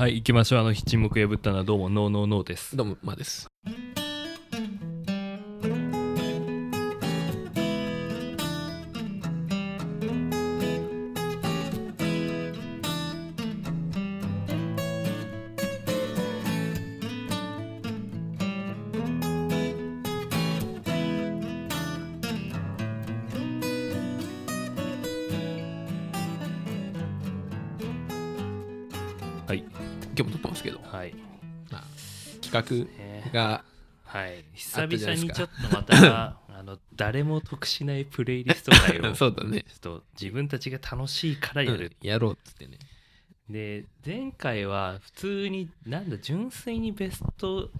はい行きましょうあの日沈黙破ったのはどうもノーノーノーですどうも、まあです。企ね画が、はい久々にちょっとまたあの誰も得しないプレイリスト会を そうだね。ちょっと自分たちが楽しいからやる、うんやろうっつってね。で前回は普通になんだ純粋にベスト、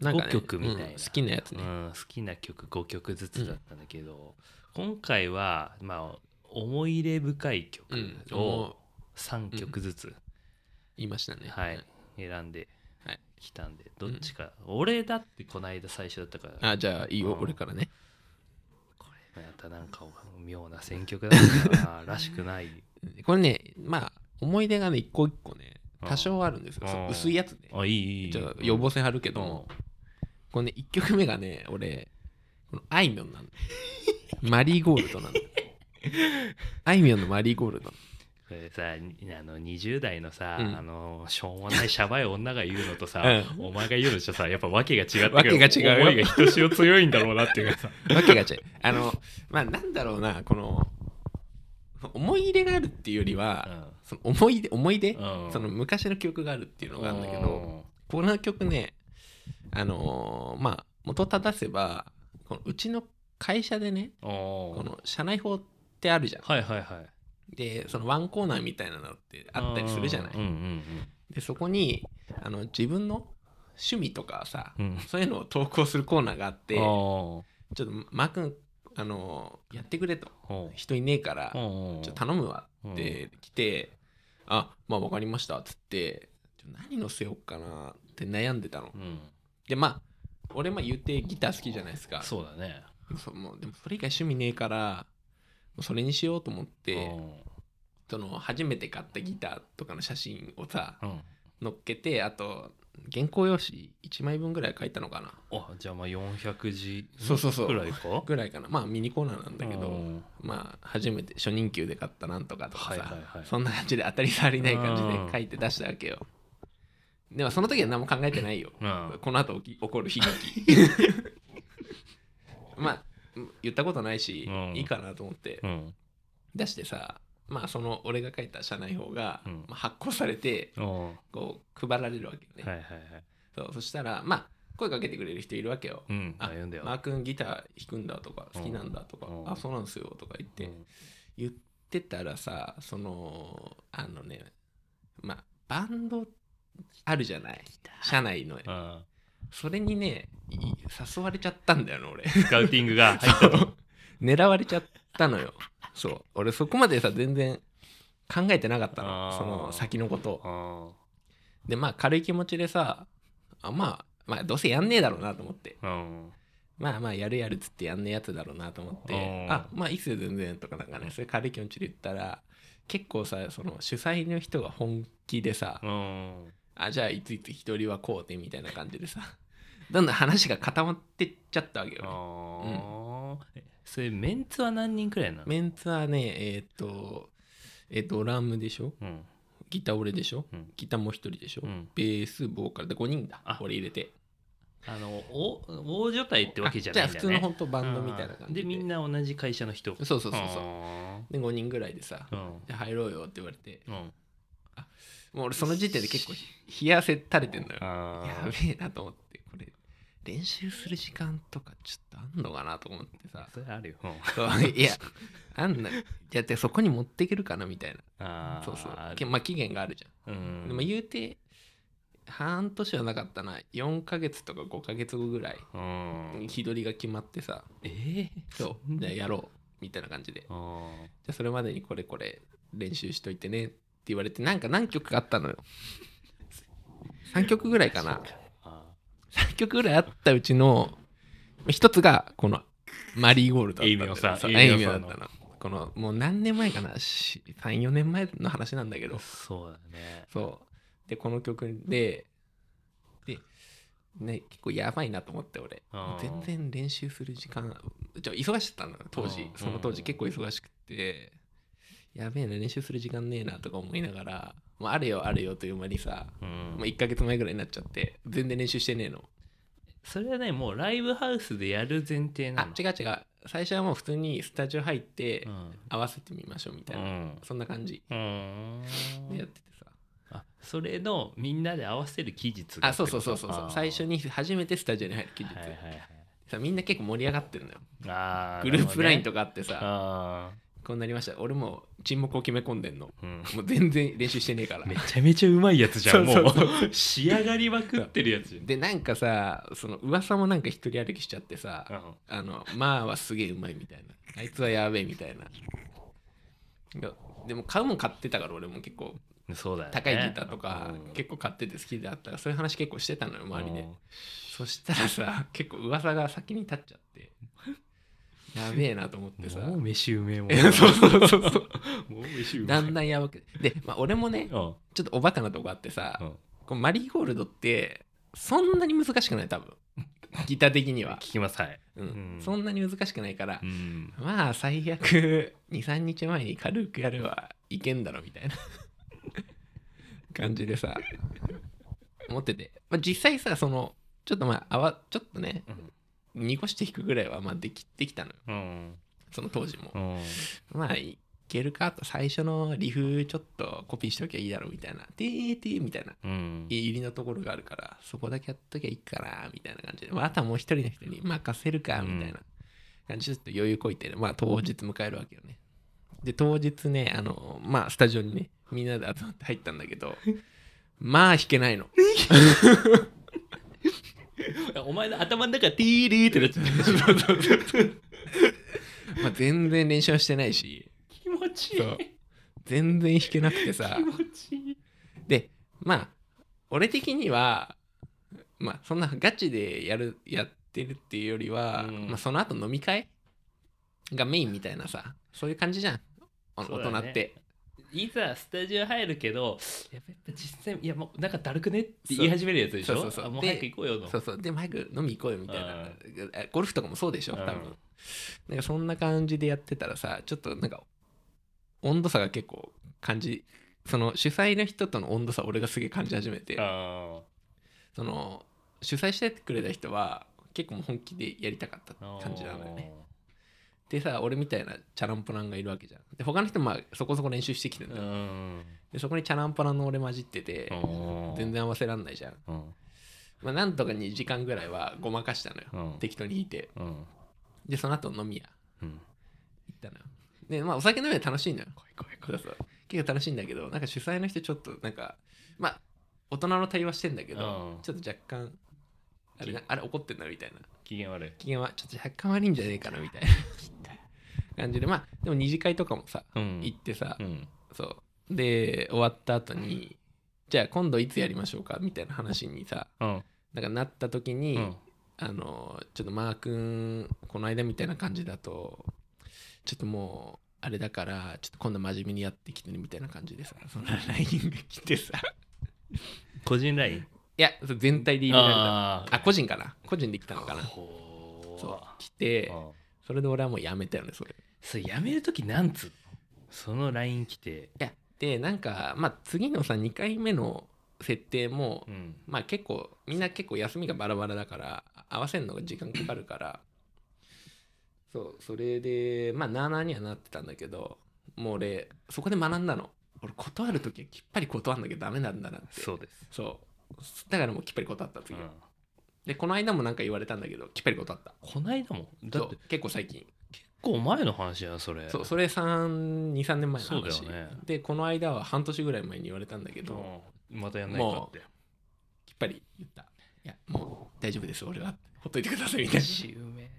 なんか、ね、5曲みたいなうん好きなやつね。うん、好きな曲5曲ずつだったんだけど、今回はまあ思い入れ深い曲うんを3曲ずつ、言いましたね。はい、選んではいきたんでどっちか、俺だってこの間最初だったからあ、じゃあいいよ、うん俺からね。これまたなんか妙な選曲だったならしくない これね、まあ、思い出がね、一個一個ね、うん多少あるんですよ。そううん薄いやつね。あいいいいじゃあ予防線張るけども、これね、1曲目がね、俺、このあいみょんなんだ。マリーゴールドなんだ。あいみょんのマリーゴールド。これさにあの20代のさ、うん。あのしょうもないシャバい女が言うのとさ、うお前が言うのじゃさやっぱ訳が違って訳が違うよ。思いがひとしお強いんだろうなっていうかさ。わけが違う。あの、まあ、なんだろうな、この、思い入れがあるっていうよりは、その思い出、思い出、うん。その昔の記憶があるっていうのがあるんだけど、この曲ね、あのーまあ、元正せば、このうちの会社でね、うん。この社内法ってあるじゃん。はいはいはいで、そのワンコーナーみたいなのってあったりするじゃない？うんうんで、そこに、あの自分の趣味とかさ、うん。うんそういうのを投稿するコーナーがあって、ちょあっとマー君、あのーやってくれと。ー人いねえから、うんちょっと頼むわって来て、あまあ分かりましたっつって何乗せようかなって悩んでたの。うん。でまあ俺まあ言うてギター好きじゃないですか。そうだね。そうもうでもそれ以外趣味ねえからそれにしようと思ってうん。その初めて買ったギターとかの写真をさうん。載っけてあと原稿用紙1枚分ぐらい書いたのかな。あじゃあまあ400字そうそうそう。くらいか？ぐらいかな。まあミニコーナーなんだけどうん。まあ初めて初任給で買ったなんとかとかさ、はいはいはい。そんな感じで当たり障りない感じで書いて出したわけよ。でもその時は何も考えてないよ。うん。この後起き起こる悲劇。まあ言ったことないし、うん。いいかなと思って。うん。出してさまあその俺が書いた社内法が、うん。まあ、発行されてこう配られるわけよね、いはいはい。そうそしたらまあ声かけてくれる人いるわけよ、うん。ああ読んだよ。マー君ギター弾くんだとか好きなんだとか、うん。あそうなんですよとか言って、うん。言ってたらさそのあのねまあバンドあるじゃない？社内の。うんそれにねい誘われちゃったんだよね俺。スカウティングが入った狙われちゃったのよ。そう。俺そこまでさ全然考えてなかったの。その先のことでまあ軽い気持ちでさあまあまあどうせやんねえだろうなと思って。うん。まあまあやるやるっつってやんねえやつだろうなと思って。うん。あまあいいっすよ全然とかなんかね。それ軽い気持ちで言ったら結構さその主催の人が本気でさうんあじゃあいついつ一人はこうでみたいな感じでさ。どんどん話が固まってっちゃったわけよ、ね、ああえそれメンツは何人くらいなの？メンツはねえっ、とえドラムでしょ？うん。ギター俺でしょ？うん。ギターもう一人でしょ、うん。ベースボーカルで5人だ。あ。俺入れて。あのお大所帯ってわけじゃないんだよね。あじゃあ普通の本当バンドみたいな感じで。でみんな同じ会社の人。そうそうそうそう。あで5人ぐらいでさーじゃあ入ろうよって言われて。うん。うんもう俺その時点で結構冷や汗垂れてんのよ。あやーべえなと思って。これ練習する時間とかちょっとあんのかなと思ってさ。それあるよ。いやあんなやってそこに持っていけるかなみたいな。そうそう。けまあ期限があるじゃん。うん。でも言うて半年はなかったな。4ヶ月とか5ヶ月後ぐらいうん。日取りが決まってさ。えーそう。じゃあやろう。みたいな感じで。じゃあそれまでにこれこれ練習しといてね。って言われてなんか何曲かあったのよ。3曲ぐらいかな。あ3曲ぐらいあったうちの一つがこのマリーゴールドだったんだよ。エイミの。ミョだったの。このもう何年前かな。34年前の話なんだけど。そうだね。そう。でこの曲ででね結構やばいなと思って俺。全然練習する時間ちょ忙しかったのよ当時。うん。その当時結構忙しくてやべえな練習する時間ねえなとか思いながら、まあ、あれよあれよという間にさ、うん。まあ、1ヶ月前ぐらいになっちゃって全然練習してねえの。それはねもうライブハウスでやる前提なの。あ違う違う。最初はもう普通にスタジオ入ってうん。合わせてみましょうみたいな、うん。そんな感じ。でやっててさ。あそれのみんなで合わせる期日があそうそうそうそうそう。最初にに初めてスタジオに入る期日、はいはいはいさみんな結構盛り上がってるのよ。グループラインとかかあってさ、あこうなりました。俺も沈黙を決め込んでんの。ーうん。もう全然練習してねえから。めちゃめちゃうまいやつじゃんもそう仕上がりまくってるやつでなんかさその噂もなんか一人歩きしちゃってさ、うん。あのまあはすげえうまいみたいな。あいつはやべえみたいな。いやでも買うもん買ってたから俺も結構。そうだよね。高いギターとかうん。結構買ってて好きであったからそういう話結構してたのよ周りで。うん。そしたらさ結構噂が先に立っちゃってやべえなと思ってさ。もう飯うめえもん。そうそうそうそう。もう飯うめえ。だんだんやばくで、まあ、俺もねうん。ちょっとおバカなとこあってさ、うん。こうマリーゴールドってそんなに難しくない多分。ギター的には、聞きます。はい。うん。うん。そんなに難しくないからう、ん。まあ最悪23日前に軽くやればいけんだろみたいな。感じでさ思ってて、まあ、実際さそのちょっとまああわちょっとね濁して弾くぐらいはまあできできたのよ。うん。その当時も。うん。まあいけるかと最初のリフちょっとコピーしときゃいいだろうみたいな。てーてーみたいな。うん。入りのところがあるからそこだけやっときゃいいかなみたいな。感じで、まあ、あとはもう一人の人に任せるかみたいな。感じでちょっと余裕こいて、まあ当日迎えるわけよね。で当日ねあのまあスタジオにねみんなで集まって入ったんだけど まあ弾けないの お前の頭の中ティーリーってなっちゃって まあ全然練習はしてないし。気持ちいい。全然弾けなくてさ。気持ちいい。でまあ俺的にはまあそんなガチでやるやってるっていうよりは、うん。まあ、その後飲み会がメインみたいなさそういう感じじゃん。大人っていざスタジオ入るけどやっぱ実際いやもうなんかだるくねって言い始めるやつでしょ？そうそうそう。あもうで早く行こうよのそうそう。でも早く飲み行こうよみたいな。ゴルフとかもそうでしょ？多分、うんなんかそんな感じでやってたらさちょっとなんか温度差が結構感じその主催の人との温度差俺がすげえ感じ始めて。あその主催してくれた人は結構もう本気でやりたかったー感じなのよねでさ俺みたいなチャランポランがいるわけじゃん。で他の人もまあそこそこ練習してきてるんうだでそこにチャランポランの俺混じっててうん全然合わせらんないじゃん。うん。まあなんとか2時間ぐらいはごまかしたのよ。うん。適当に弾いて。うん。でその後飲み屋。うん。行ったのよ。でまあお酒飲みは楽しいのよ。結構楽しいんだけどなんか主催の人ちょっとなんかまあ大人の対話してんだけどうん。ちょっと若干あれなあれ怒ってんなみたいな。機嫌悪い。機嫌はちょっと若干悪いんじゃねえかなみたいな 感じでまあでも二次会とかもさうん。行ってさ、うん。そう。で終わった後にじゃあ今度いつやりましょうかみたいな話にさうん。なんかなった時に、うん。あのちょっとマー君この間みたいな感じだとちょっともうあれだからちょっと今度真面目にやってきてねみたいな感じでさその LINE が来てさ。個人ライン？いや全体で入れられたああ個人かな。個人で来たのかな。そう。来てうん。それで俺はもうやめたよねそれ。いそれやめるときなんつうの？その LINE 来て。やでなんかまあ次のさ2回目の設定もうん。まあ結構みんな結構休みがバラバラだから合わせるのが時間かかるから。そうそれでまあなあなあにはなってたんだけどもう俺そこで学んだの。俺断る時はきっぱり断んなきゃダメなんだなって。そうです。そう。だからもうきっぱり断った次は、うん。でこの間もなんか言われたんだけどきっぱり断った。こないだもんだって結構最近。結構前の話やんそれ。そうそれ23年前のそうだよ話、ね。でこの間は半年ぐらい前に言われたんだけど、うん。またやんないかって。きっぱり言った。いやもう大丈夫です俺は。ほっといてくださいみたいな。しうめ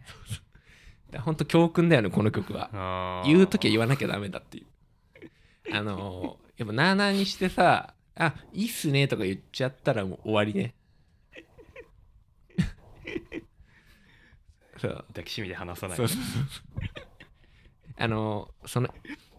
だ本当教訓だよねこの曲は。あー。言う時は言わなきゃダメだっていう。あのーやっぱなあなあにしてさあいいっすねとか言っちゃったらもう終わりねそう。抱きしめて話さない。そうそうそう あのーその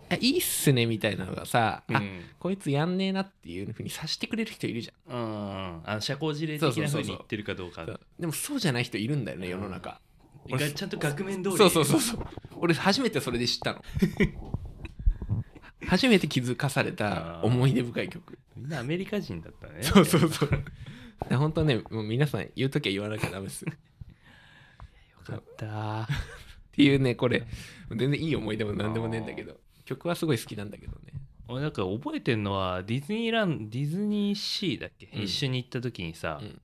あいいっすねみたいなのがさ、あうん。こいつやんねえなっていうふうに察してくれる人いるじゃん。うんあの社交辞令的なふうに言ってるかどうかそう。でもそうじゃない人いるんだよね世の中、がちゃんと額面通り。そうそうそうそう。俺初めてそれで知ったの。初めて気づかされた思い出深い曲。みんなアメリカ人だったね。そうそうそう。本当ねもう皆さん言う時は言わなきゃダメですかった。ていうねこれ。全然いい思い出も何でもねえんだけど。曲はすごい好きなんだけどね。俺なんか覚えてんのはディズニーランディズニーシーだっけ、うん。一緒に行った時にさ、うん。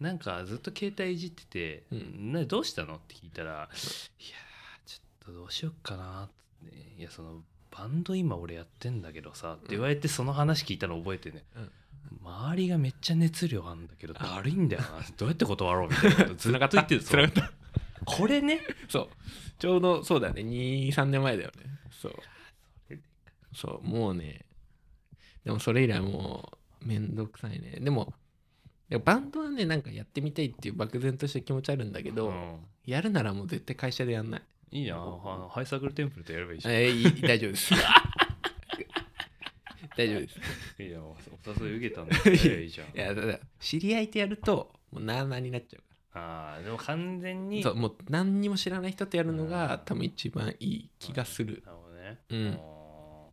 なんかずっと携帯いじってて「うんなどうしたの?」って聞いたら「いやーちょっとどうしよっかな」って、いやそのバンド今俺やってんだけどさ」って言われてその話聞いたの覚えてね、うん周りがめっちゃ熱量あるんだけどだるいんだよな。どうやって断ろうみたいなことずっと言ってるつながった これね？そう。ちょうどそうだね。23年前だよね。そう。そうもうね。でもそれ以来もうめんどくさいね。でもバンドはねなんかやってみたいっていう漠然とした気持ちあるんだけど、うん。やるならもう絶対会社でやんない。いいな。あのハイサークルテンプルとやればいいじゃんえいい大丈夫です 大丈夫です。いやお誘い受けたんだ。か らいいじゃん。いやだから知り合いとやるともうなあなあになっちゃうかああでも完全らにそうもう何にも知らない人とやるのが多分一番いい気がする。なるほどね。うん。あ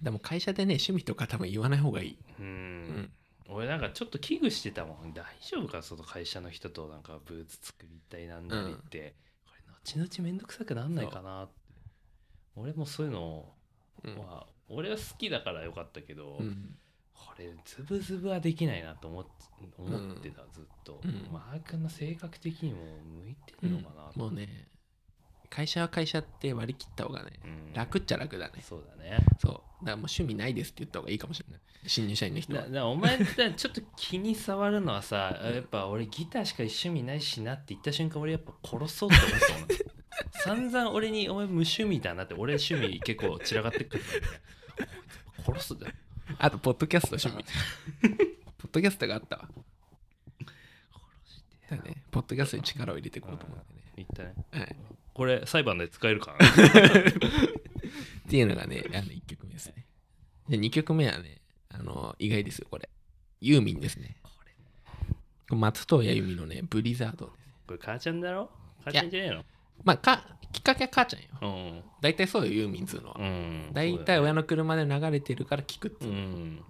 でも会社でね趣味とか多分言わない方がいい。ーううん。ん俺なんかちょっと危惧してたもん。大丈夫か？その会社の人となんかブーツ作りたいなんだりって、これ後々めんどくさくなんないかなって。俺もそういうのうん。は、俺は好きだからよかったけど、うん。これズブズブはできないなと思っ思ってた、ずっと、うん。マー君の性格的にも向いてるのかなと。もうね会社は会社って割り切った方がねうん。楽っちゃ楽だね。そうだね。そう。だからもう趣味ないですって言った方がいいかもしれない。新入社員の人は。だお前ってちょっと気に障るのはさ やっぱ俺ギターしか趣味ないしなって言った瞬間俺やっぱ殺そうって思ったもん。散々俺にお前無趣味だなって俺趣味結構散らかってくるから殺すだよあとポッドキャスト趣味ポッドキャストがあったわ。だね。ポッドキャストに力を入れていこうと思ってね。言ったね。はい。これ裁判で使えるかな。っていうのがね、あの1曲目ですね。で、2曲目はね、あの、意外ですよ、これ。ユーミンですね。これ。松任谷由実のね、ブリザードです。ね。これ母ちゃんだろ？母ちゃんじゃねえの？まあ、か、きっかけは母ちゃんよ。うん。大体そうよ、ユーミンっつうのは。うん。大体親の車で流れてるから聞くっつう。うの。ん。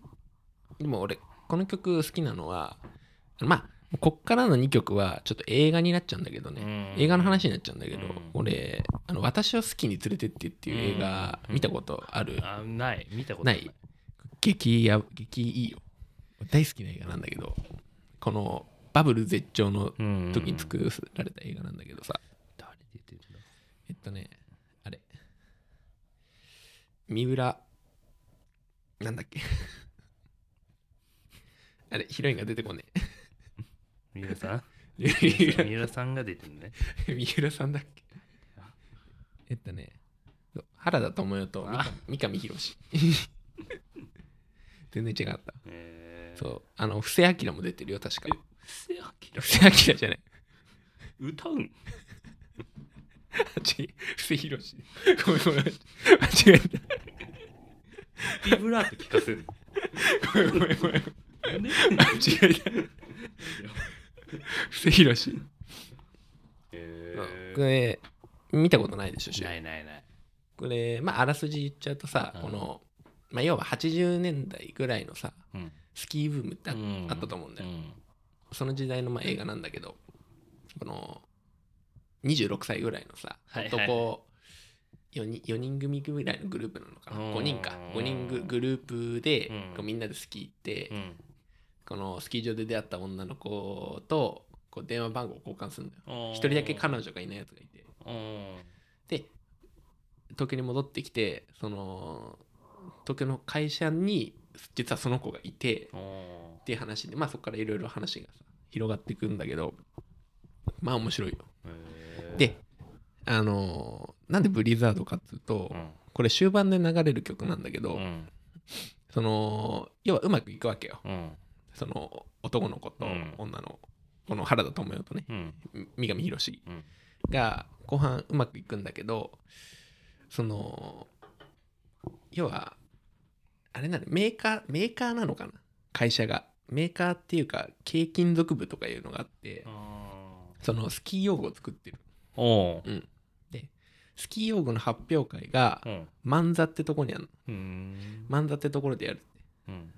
でも俺、この曲好きなのは、まあ、こっからの2曲はちょっと映画になっちゃうんだけどね。うん。映画の話になっちゃうんだけど、うん。俺、あの私を好きに連れてってっていう映画うん見たことある、あない。見たことない。ない。激や激いいよ。大好きな映画なんだけどこのバブル絶頂のうん。時に作られた映画なんだけどさ。誰出てるんとねあれ。三浦。なんだっけ。あれヒロインが出てこね三浦さん？え三浦さんが出てるね。三浦さんだっけ。えっとね原田知世とあ。三上博史 全然違った。えー。そう。あの布施明も出てるよ確か。布施明？布施明じゃない。歌うん？違う布施宏。ごめんごめん。間違えた。ビブラート聞かせる。ごめんごめん。ごめんなんで間違えた。布施宏。えこれ見たことないでしょーないないない。これまああらすじ言っちゃうとさ、うん。この、まあ、要は80年代ぐらいのさうん。スキーブームってあ,、うん。あったと思うんだよ、うん。その時代のまあ映画なんだけどこの26歳ぐらいのさはいはい。男4人 ,4 人組ぐらいのグループなのかな。うん5人か。5人ググループでうん。こうみんなでスキー行って、うん。このスキー場で出会った女の子とこう電話番号を交換するんだよ。一一人だけ彼女がいないやつがいて。うんで東京に戻ってきてその東京の会社に実はその子がいてうんっていう話でまあそこからいろいろ話がさ広がっていくんだけどまあ面白いよ。えーであのーなんでブリザードかっつうと、うん。これ終盤で流れる曲なんだけど、うん。その要はうまくいくわけよ。うん。その男の子とうん。女の、この原田知世とねうん。三上博史うん。が後半うまくいくんだけどその要はあれなのメーカーメーカーなのかな？会社が。メーカーっていうか軽金属部とかいうのがあってそのスキー用具を作ってるおうスキー用具の発表会がうん。万座ってとこにあるの。うん。万座ってところでやるうん。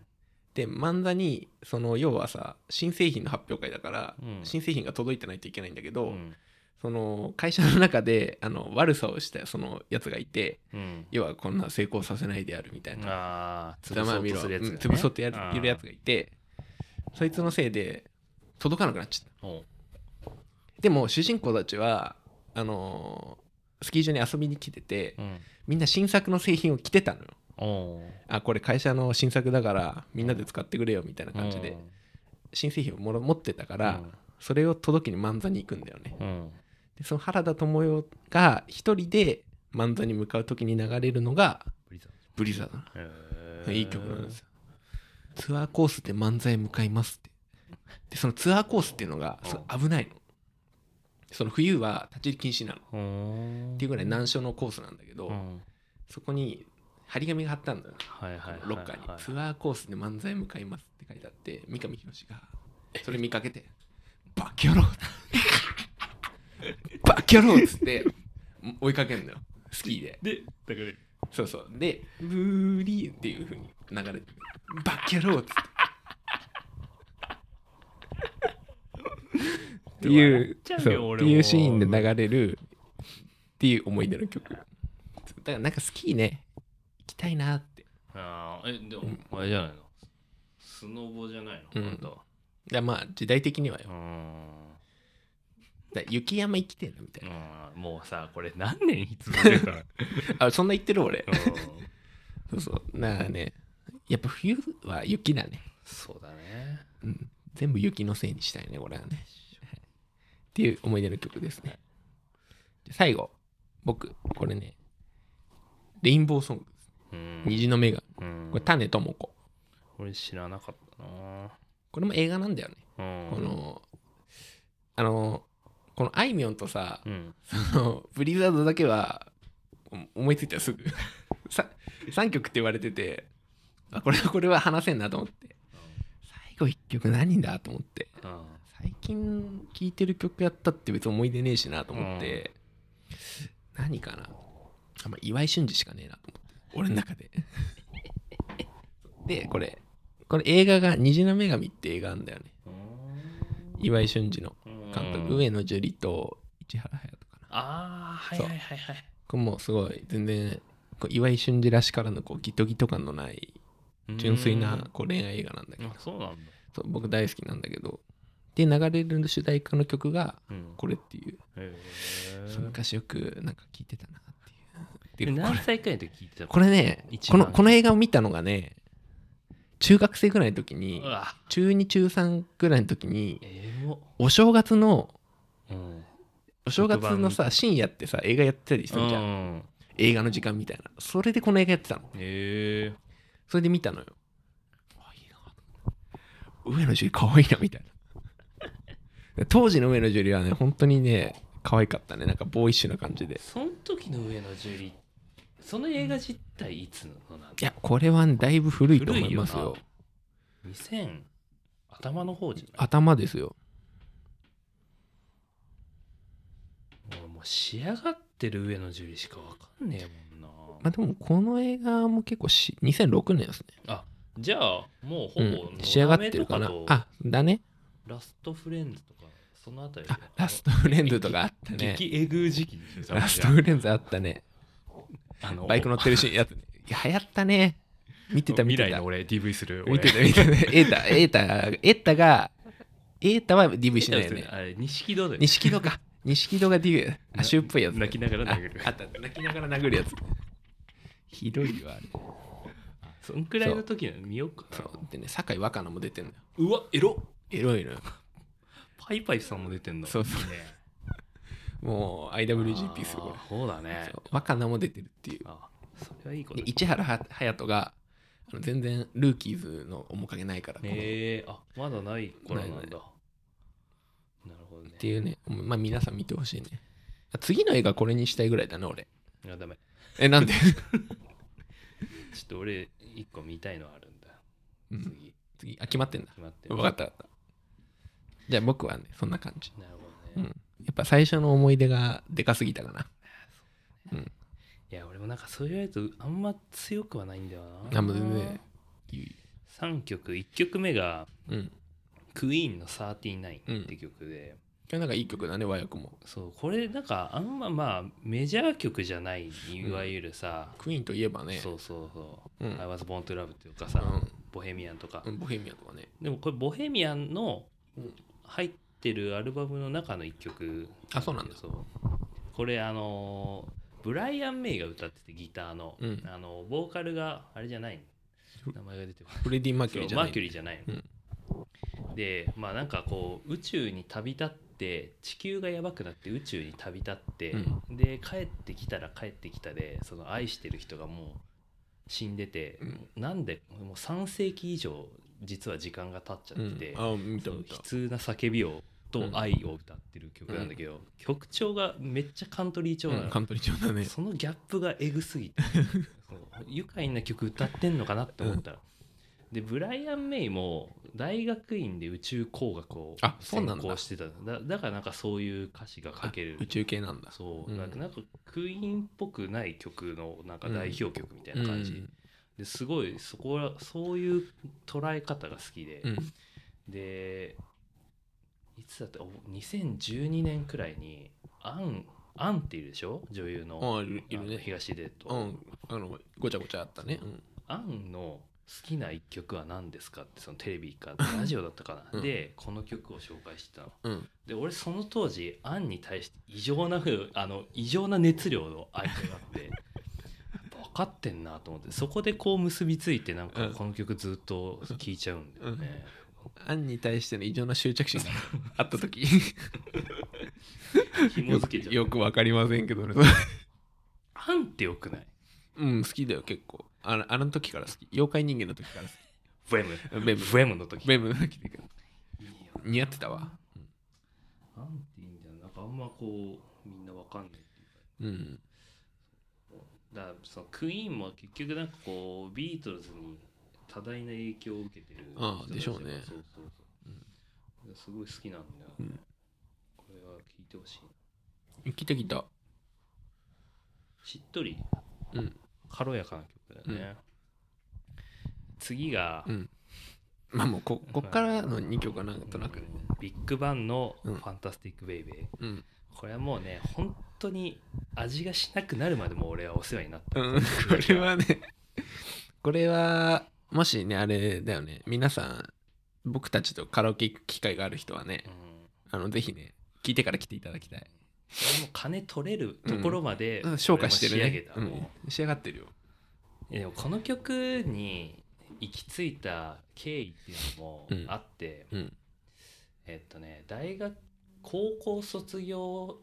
で万座にその要はさ新製品の発表会だから、うん。新製品が届いてないといけないんだけど、うん。その会社の中であの悪さをしたそのやつがいてうん。要はこんな成功させないでやるみたいな。ああ潰そうとするやつがね。そうとやるいるやつがいてそいつのせいで届かなくなっちゃった。おうでも主人公たちはあのースキー場に遊びに来ててうん。みんな新作の製品を着てたのよ。あこれ会社の新作だからみんなで使ってくれよみたいな感じで。新製品をもろ持ってたから、それを届けに漫座に行くんだよね。でその原田知世が一人で漫座に向かう時に流れるのがブリザードいい曲なんですよ。ツアーコースで漫才へ向かいますって。でそのツアーコースっていうのがうん。そ危ないのその冬は立ち入り禁止なの。っていうぐらい難所のコースなんだけど、うん。そこに張り紙が貼ったんだよ。ロッカーに、ツアーコースで漫才へ向かいますって書いてあって三上博史がそれ見かけて「バッキャロー!」バッキャローっつって追いかけんのよ。スキーで。でだから。そうそう。で「ブーリー」っていう風に流れてる。バッキャローっつってっていうそうっていうシーンで流れるっていう思い出の曲。だからなんかスキーね。行きたいなって。ああえでもあれじゃないの？スノボじゃないうん。の本当まあ時代的にはよ。だ雪山行きてえなみたいな、うん。もうさこれ何年いつも出たあそんな言ってる俺。うん。そうそう。だからねやっぱ冬は雪だね、そうだね。うん、全部雪のせいにしたいねこれはねっていう思い出の曲ですね。で最後僕これねレインボーソングうん。虹の女神。うん。これ種智子俺知らなかったな。これも映画なんだよね、うん。このあのこのあいみょんとさうん。そのブリザードだけはお思いついたらすぐ。さ3曲って言われててあこれはこれは話せんなと思って。最後1曲何だと思って。うん最近聴いてる曲やったって別に思い出ねえしなと思って、何かな。あ、まあ、岩井俊二しかねえなと思って。俺の中で。でこれ。これ映画が「虹の女神」って映画なんだよね。岩井俊二の監督、うん。上野樹里と市原隼人かな。ああはいはいはいはい。これもうすごい全然こう岩井俊二らしからぬこうギトギト感のない純粋なこう恋愛映画なんだけど。そう僕大好きなんだけどで流れる主題歌の曲がうん。これっていう。うえ昔よくなんか聞いてたなっていう。何歳くらいの時聞いてたこれねこのこの映画を見たのがね中学生ぐらいの時に中2中3ぐらいの時にお正月のうん。お正月のさ深夜ってさ映画やってたりするじゃん、うん。映画の時間みたいな。それでこの映画やってたの。へえそれで見たのよ。上野樹里可愛いなみたいな当時の上野樹里はね本当にね可愛かったね。なんかボーイッシュな感じで。その時の上野樹里その映画自体いつのなんだ？いやこれはねだいぶ古いと思いますよ。古2000頭の方じゃない？頭ですよ。俺もう仕上がってる上野樹里しかわかんねえもんな。まあでもこの映画も結構し2006年ですね。あじゃあもうほぼ、うん、仕上がってるかな。あだねラストフレンズとかそのあたりあラストフレンズとかあったね。激エグ時期。ラストフレンズあったね。あのバイク乗ってるシーンやつ流行ったね。見てた見てた。未来の俺 DV する見てた見てた。エータエータエータがエータは DV しないよね。あれ錦戸で錦戸か。錦戸が DV だあシューっぽいやつ。泣きながら殴る。ああった泣きながら殴るやつ。ひどいよあれ。そんくらいの時の見ようかな。そう。でね酒井若菜も出てるのよ。うわエロエロいのよ。パイパイさんも出てんのそうそう。いいね。もう IWGP すごいあーそうだね。そう。若菜も出てるっていう。あそれはいいこと。で市原隼人があの全然ルーキーズの面影ないから、この。っへえあまだない頃なんだ。ないなるほどね。ていうね。まあ皆さん見てほしいね。次の映画これにしたいぐらいだね俺。いやダメ。えなんで、ちょっと俺一個見たいのあるんだ。うん、次。次。あ決まってんだ。決まってる分かった分かったじゃあ僕はねそんな感じ、なるほどね、うん、やっぱ最初の思い出がでかすぎたかな。うん。いや俺もなんかそう言われるとあんま強くはないんだよな。あもう全然。いい。3曲1曲目がうん。クイーンの39って曲で、これなんかいい曲だね和訳も。そうこれなんかあんままあメジャー曲じゃないいわゆるさ、クイーンといえばね。そうそうそう、うん。I was born to love っていうかさ、うん。ボヘミアンとか、うんボヘミアンとかね。でもこれボヘミアンのうん入ってるアルバムの中の1曲あそうなんだ。そう。これあのーブライアン・メイが歌っててギターの、うん。あのボーカルがあれじゃない名前が出てこない。フレディ・マーキュリーじゃないキュリーじゃないの、でまあなんかこう宇宙に旅立って地球がやばくなって宇宙に旅立って、で帰ってきたら帰ってきたでその愛してる人がもう死んでて、なんでもう3世紀以上実は時間が経っちゃってて、うん、悲痛な叫びをと愛を歌ってる曲なんだけど、曲調がめっちゃカントリー調なの、うんカントリー調だね。そのギャップがエグすぎて 愉快な曲歌ってんのかなって思ったら、でブライアン・メイも大学院で宇宙工学を専攻してた。だだからなんかそういう歌詞が書ける。宇宙系なんだ。そう、うんなん。かなんかクイーンっぽくない曲のなんか代表曲みたいな感じ、うんですごいそこはそういう捉え方が好きで、うん。でいつだった？お2012年くらいにアンアンっているでしょ？女優の。あいるいるね。東出と、うん。あのごちゃごちゃあったね。うん。アンの好きな一曲は何ですかってそのテレビかラジオだったかな、うん。でこの曲を紹介してたの。うん。で俺その当時アンに対して異常なふうあの異常な熱量の愛があってかってんなと思ってそこでこう結びついてなんかうん。この曲ずっと聴いちゃうんだよね、アンに対しての異常な執着心が あった時。紐付けちゃう。よくわかりませんけどね。アンってよくない？うん好きだよ結構。あのあの時から好き。妖怪人間の時から好ブエム。きベム。ブエムの時。ベムの時似合ってたわ。アンっていいんだよ。なんかあんまこうみんなわかんないっていうか。うんだからそのクイーンも結局なんかこうビートルズに多大な影響を受けてるああでしょうね。そうそうそう、すごい好きなんだ。よ、うん。これは聞いてほしいな。来た来た。しっとりうん。軽やかな曲だよね、次が、うん。まあもうここっからの2曲はなんとなくビッグバンの「フうん。ァンタスティック・ベイベー」うんこれはもうね本当に味がしなくなるまでもう俺はお世話になった、うん。これはね。これはもしねあれだよね。皆さん僕たちとカラオケ行く機会がある人はねうん。あのぜひね聞いてから来ていただきたい、これも金取れるところまで、うん、消化してる俺も仕上げた、ねうん。も仕上がってるよ。うでもこの曲に行き着いた経緯っていうのもうん。あって、うん。えっとね大学高校卒業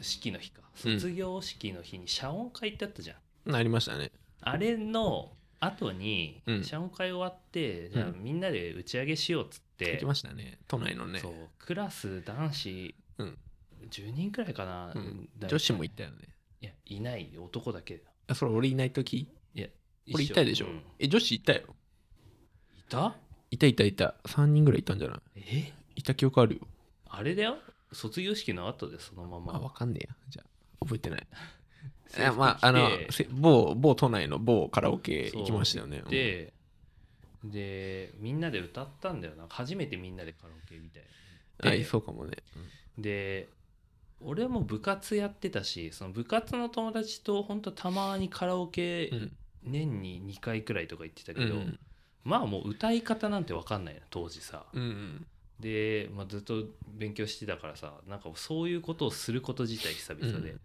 式の日か。うん。卒業式の日に謝恩会ってあったじゃん、ありましたね。あれの後にうん。謝恩会終わって、じゃあみんなで打ち上げしようっつって。行き、ましたね。都内のね。そう。クラス男子うん。10人くらいかな、うん。だい女子も行ったよね。いやいない男だけだ。あそれ俺いない時？いや俺いたでしょ、うん。え女子いたよ。いた？いたいたいた。3人ぐらいいたんじゃない？え？いた記憶あるよあれだよ。卒業式の後でそのまあまわかんねえや。じゃあ覚えてない。いやまああの某某都内の某カラオケ行きましたよね。ででみんなで歌ったんだよな。初めてみんなでカラオケみたいうんあでそうかもね。で俺も部活やってたしその部活の友達と本当たまにカラオケうん。年に2回くらいとか行ってたうけど、んまあもう歌い方なんて分かんないな当時さ。うんうんで、まあ、ずっと勉強してたからさなんかそういうことをすること自体久々で、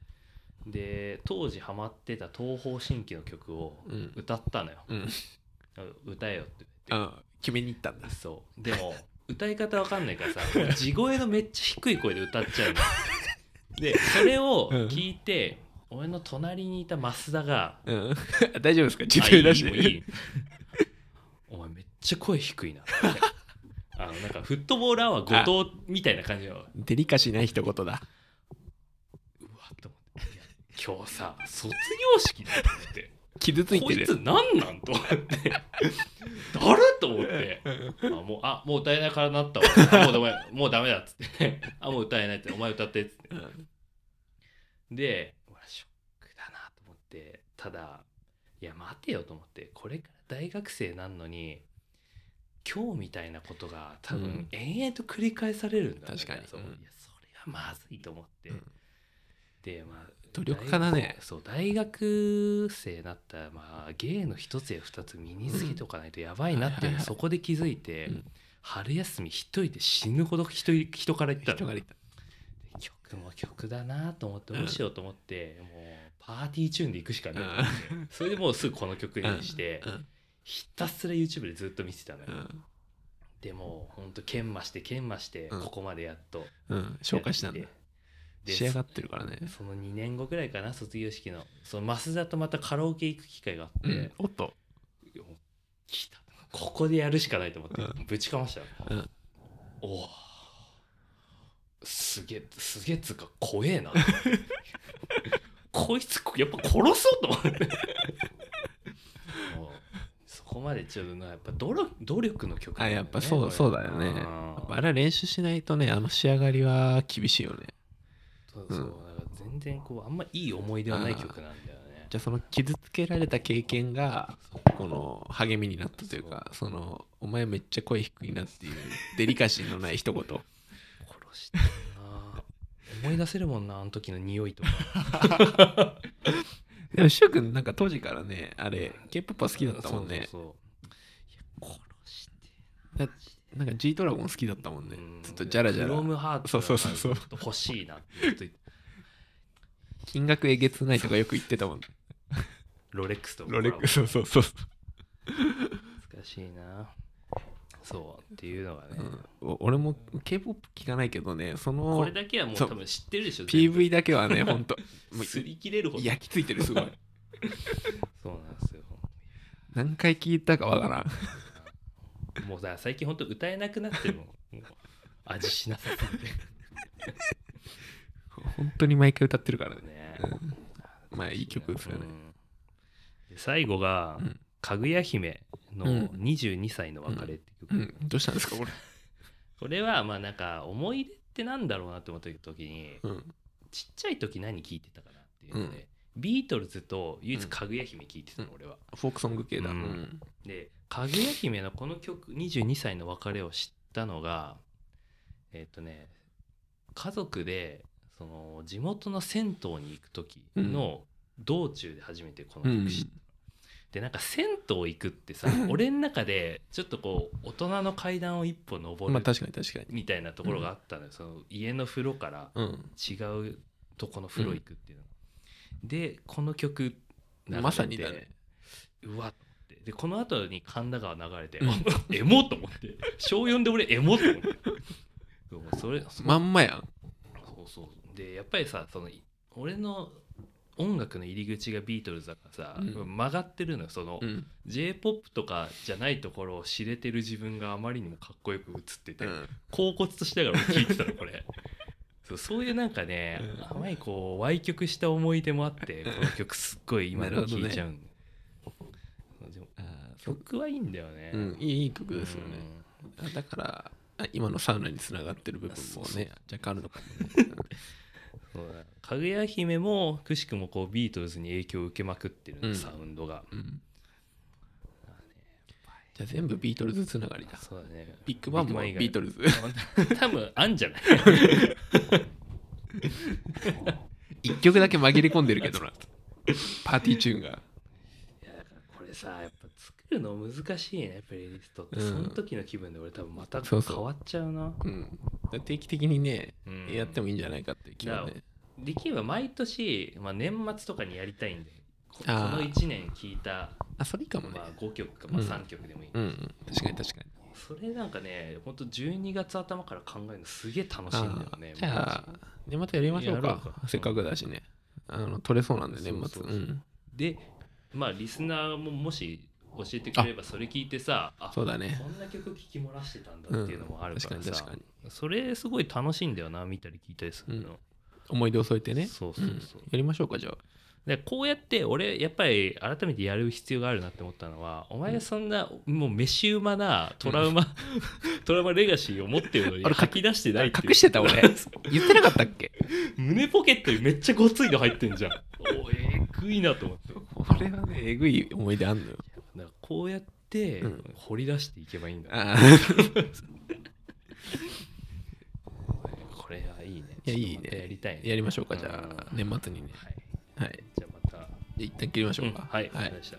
で当時ハマってた東方神起の曲をうん。歌ったのよ、うん。歌えよって言って。あ決めに行ったんだ。そう。でも歌い方わかんないからさ地声のめっちゃ低い声で歌っちゃうのでそれを聞いて、俺の隣にいた増田がうん。大丈夫ですか「自あいい分出しもういい お前めっちゃ声低いな」あのなんかフットボールー後藤みたいな感じの。デリカシーない一言だ。うわっと思って。いや今日さ卒業式だって。傷ついてる。こいつ何なんと思って。誰と思って。あもうあもう歌えないからなったわ。あもうダメもうダメだっつって。あもう歌えないってお前歌ってっつって。うん。でショックだなと思って。ただいや待てよと思って。これから大学生なんのに今日みたいなことが多分うん。延々と繰り返されるんだ、確かに。う。ん。そういやそれはまずいと思って、うん。でまあ努力家だね。大そう大学生になったらまあ芸の一つや二つ身につけておかないとやばいなっていうのはいはいはい。そこで気づいて、うん。春休み一人で死ぬほど人人から言ったの。人がいた。曲も曲だなと思ってどうしようと思って、もうパーティーチューンで行くしかないと思って、それでもうすぐこの曲にして、うんひたすら YouTube でずっと見てたのよ、うん。でもうほんと研磨して研磨してうん。ここまでやっと。うん。消化したんだ。仕上がってるからね。その2年後ぐらいかな卒業式の。その増田とまたカラオケ行く機会があって、うん。おっと。来たここでやるしかないと思って、うぶちかましたよ、うん。おおすげえすげえっつうか怖えな。こいつやっぱ殺そうと思ってこまでちょっとなやっぱ努力努力の曲ねあやっぱそうそうだよね。あれは練習しないとねあの仕上がりは厳しいよね。そうそう、うん。だから全然こうあんまいい思い出はない曲なんだよね。じゃあその傷つけられた経験がこの励みになったというかそのお前めっちゃ声低いなっていうデリカシーのない一言。殺してるな。思い出せるもんなあの時の匂いとか でもしゅうくんなんか当時からねあれ K-POP は好きだったもんね。そうそうそう。いや殺してだなんか G ドラゴン好きだったもんね。うん。ずっとジャラジャクロラムハーツそうそうそう。欲しいなってずっ金額えげつないとかよく言ってたもん。ロレックスとかロレックスそうそうそう。難しいなそうっていうのがね、うん。お俺も K-POP 聞かないけどねそこのれだけはもう多分知ってるでしょ PV だけはねほんと。もう擦り切れるほど。焼き付いてるすごい。そうなんですよ何回聞いたかわからん。もうさ最近本当歌えなくなってるもん。味しなさすぎて。本当に毎回歌ってるからね。ね。まあいい曲ですよね。最後がうん「かぐや姫のうん。22歳の別れ」って曲、うん。どうしたんですかこれ？これはまあなんか思い出ってなんだろうなって思った時にうん。ちっちゃい時何聴いてたかなっていうので、ビートルズと唯一かぐや姫聴いてたの、うん。俺は。フォークソング系だ。ううん。んでかぐや姫のこの曲22歳の別れを知ったのがえっ、とね家族でその地元の銭湯に行く時の道中で初めてこの曲知った。でなんか銭湯行くってさ俺の中でちょっとこう大人の階段を一歩登るまあ確かに確かに。みたいなところがあったのよ、その家の風呂からうん。違うとこの風呂行くっていうの、でこの曲流れてまさにだね。うわって。でこの後に神田川流れて、うん。あ エモと思って。小4で俺エモと思って。それそまんまやん。そうそう。でやっぱりさそのい俺の音楽の入り口がビートルズだからさ、うん。曲がってるのよその、うん。J p o p とかじゃないところを知れてる自分があまりにもかっこよく映ってて、うん。恍惚としながら俺聞いてたのこれ。そう。そういうなんかね、うん。甘いこう歪曲した思い出もあってこの曲すっごい今でも聴いちゃうんで。でもあーそ曲はいいんだよね、うんいい曲ですよね。あだからあ今のサウナにつながってる部分もね若干あるのかもね。そうだかぐや姫もくしくもこうビートルズに影響を受けまくってるの、うんサウンドが。うん。じゃあ全部ビートルズつながりだ。そうだね。ビッグバンもビートルズ。多分あんじゃない？一曲だけ紛れ込んでるけどな。パーティーチューンが。いやこれさやっるの難しいねプレイリストって、うん。その時の気分で俺多分またそうそう。変わっちゃうな。うん。定期的にねうん。やってもいいんじゃないかっていう気はねできれば毎年、まあ、年末とかにやりたいんで。ここあー。の1年聴いた、あそれいいかもね。まあ、5曲か、まあ、うん。3曲でもいい、うんうん。確かに確かに。それなんかねほんと12月頭から考えるのすげえ楽しいんだよねあーじゃあ年末やりましょうか。やろうか。せっかくだしね。あの取れそうなんで年末。そうそうそう。うん。でまあリスナーももし教えてくれればそれ聞いてさあそうだね。こんな曲聴き漏らしてたんだっていうのもあるからさ、うん確かに確かそれすごい楽しいんだよな見たり聞いたりするの、思い出を添えてね。そうそうそう、ん。やりましょうかじゃあ。でこうやって俺やっぱり改めてやる必要があるなって思ったのはお前そんなもう飯うまなトラウマ、トラウマレガシーを持ってるのにあれ吐き出してない隠してた俺。言ってなかったっけ？胸ポケットにめっちゃごついの入ってんじゃん。おえぐいなと思って。俺はねえぐい思い出あんのよこうやってうん。掘り出していけばいいんだ、ああ これはいいね。いやいいちょっとまたやりねたいね。やりましょうかじゃあ。うん。年末にね。はい。はい。じゃあまた。じゃあ一旦切りましょうか。はい、わはい。かりました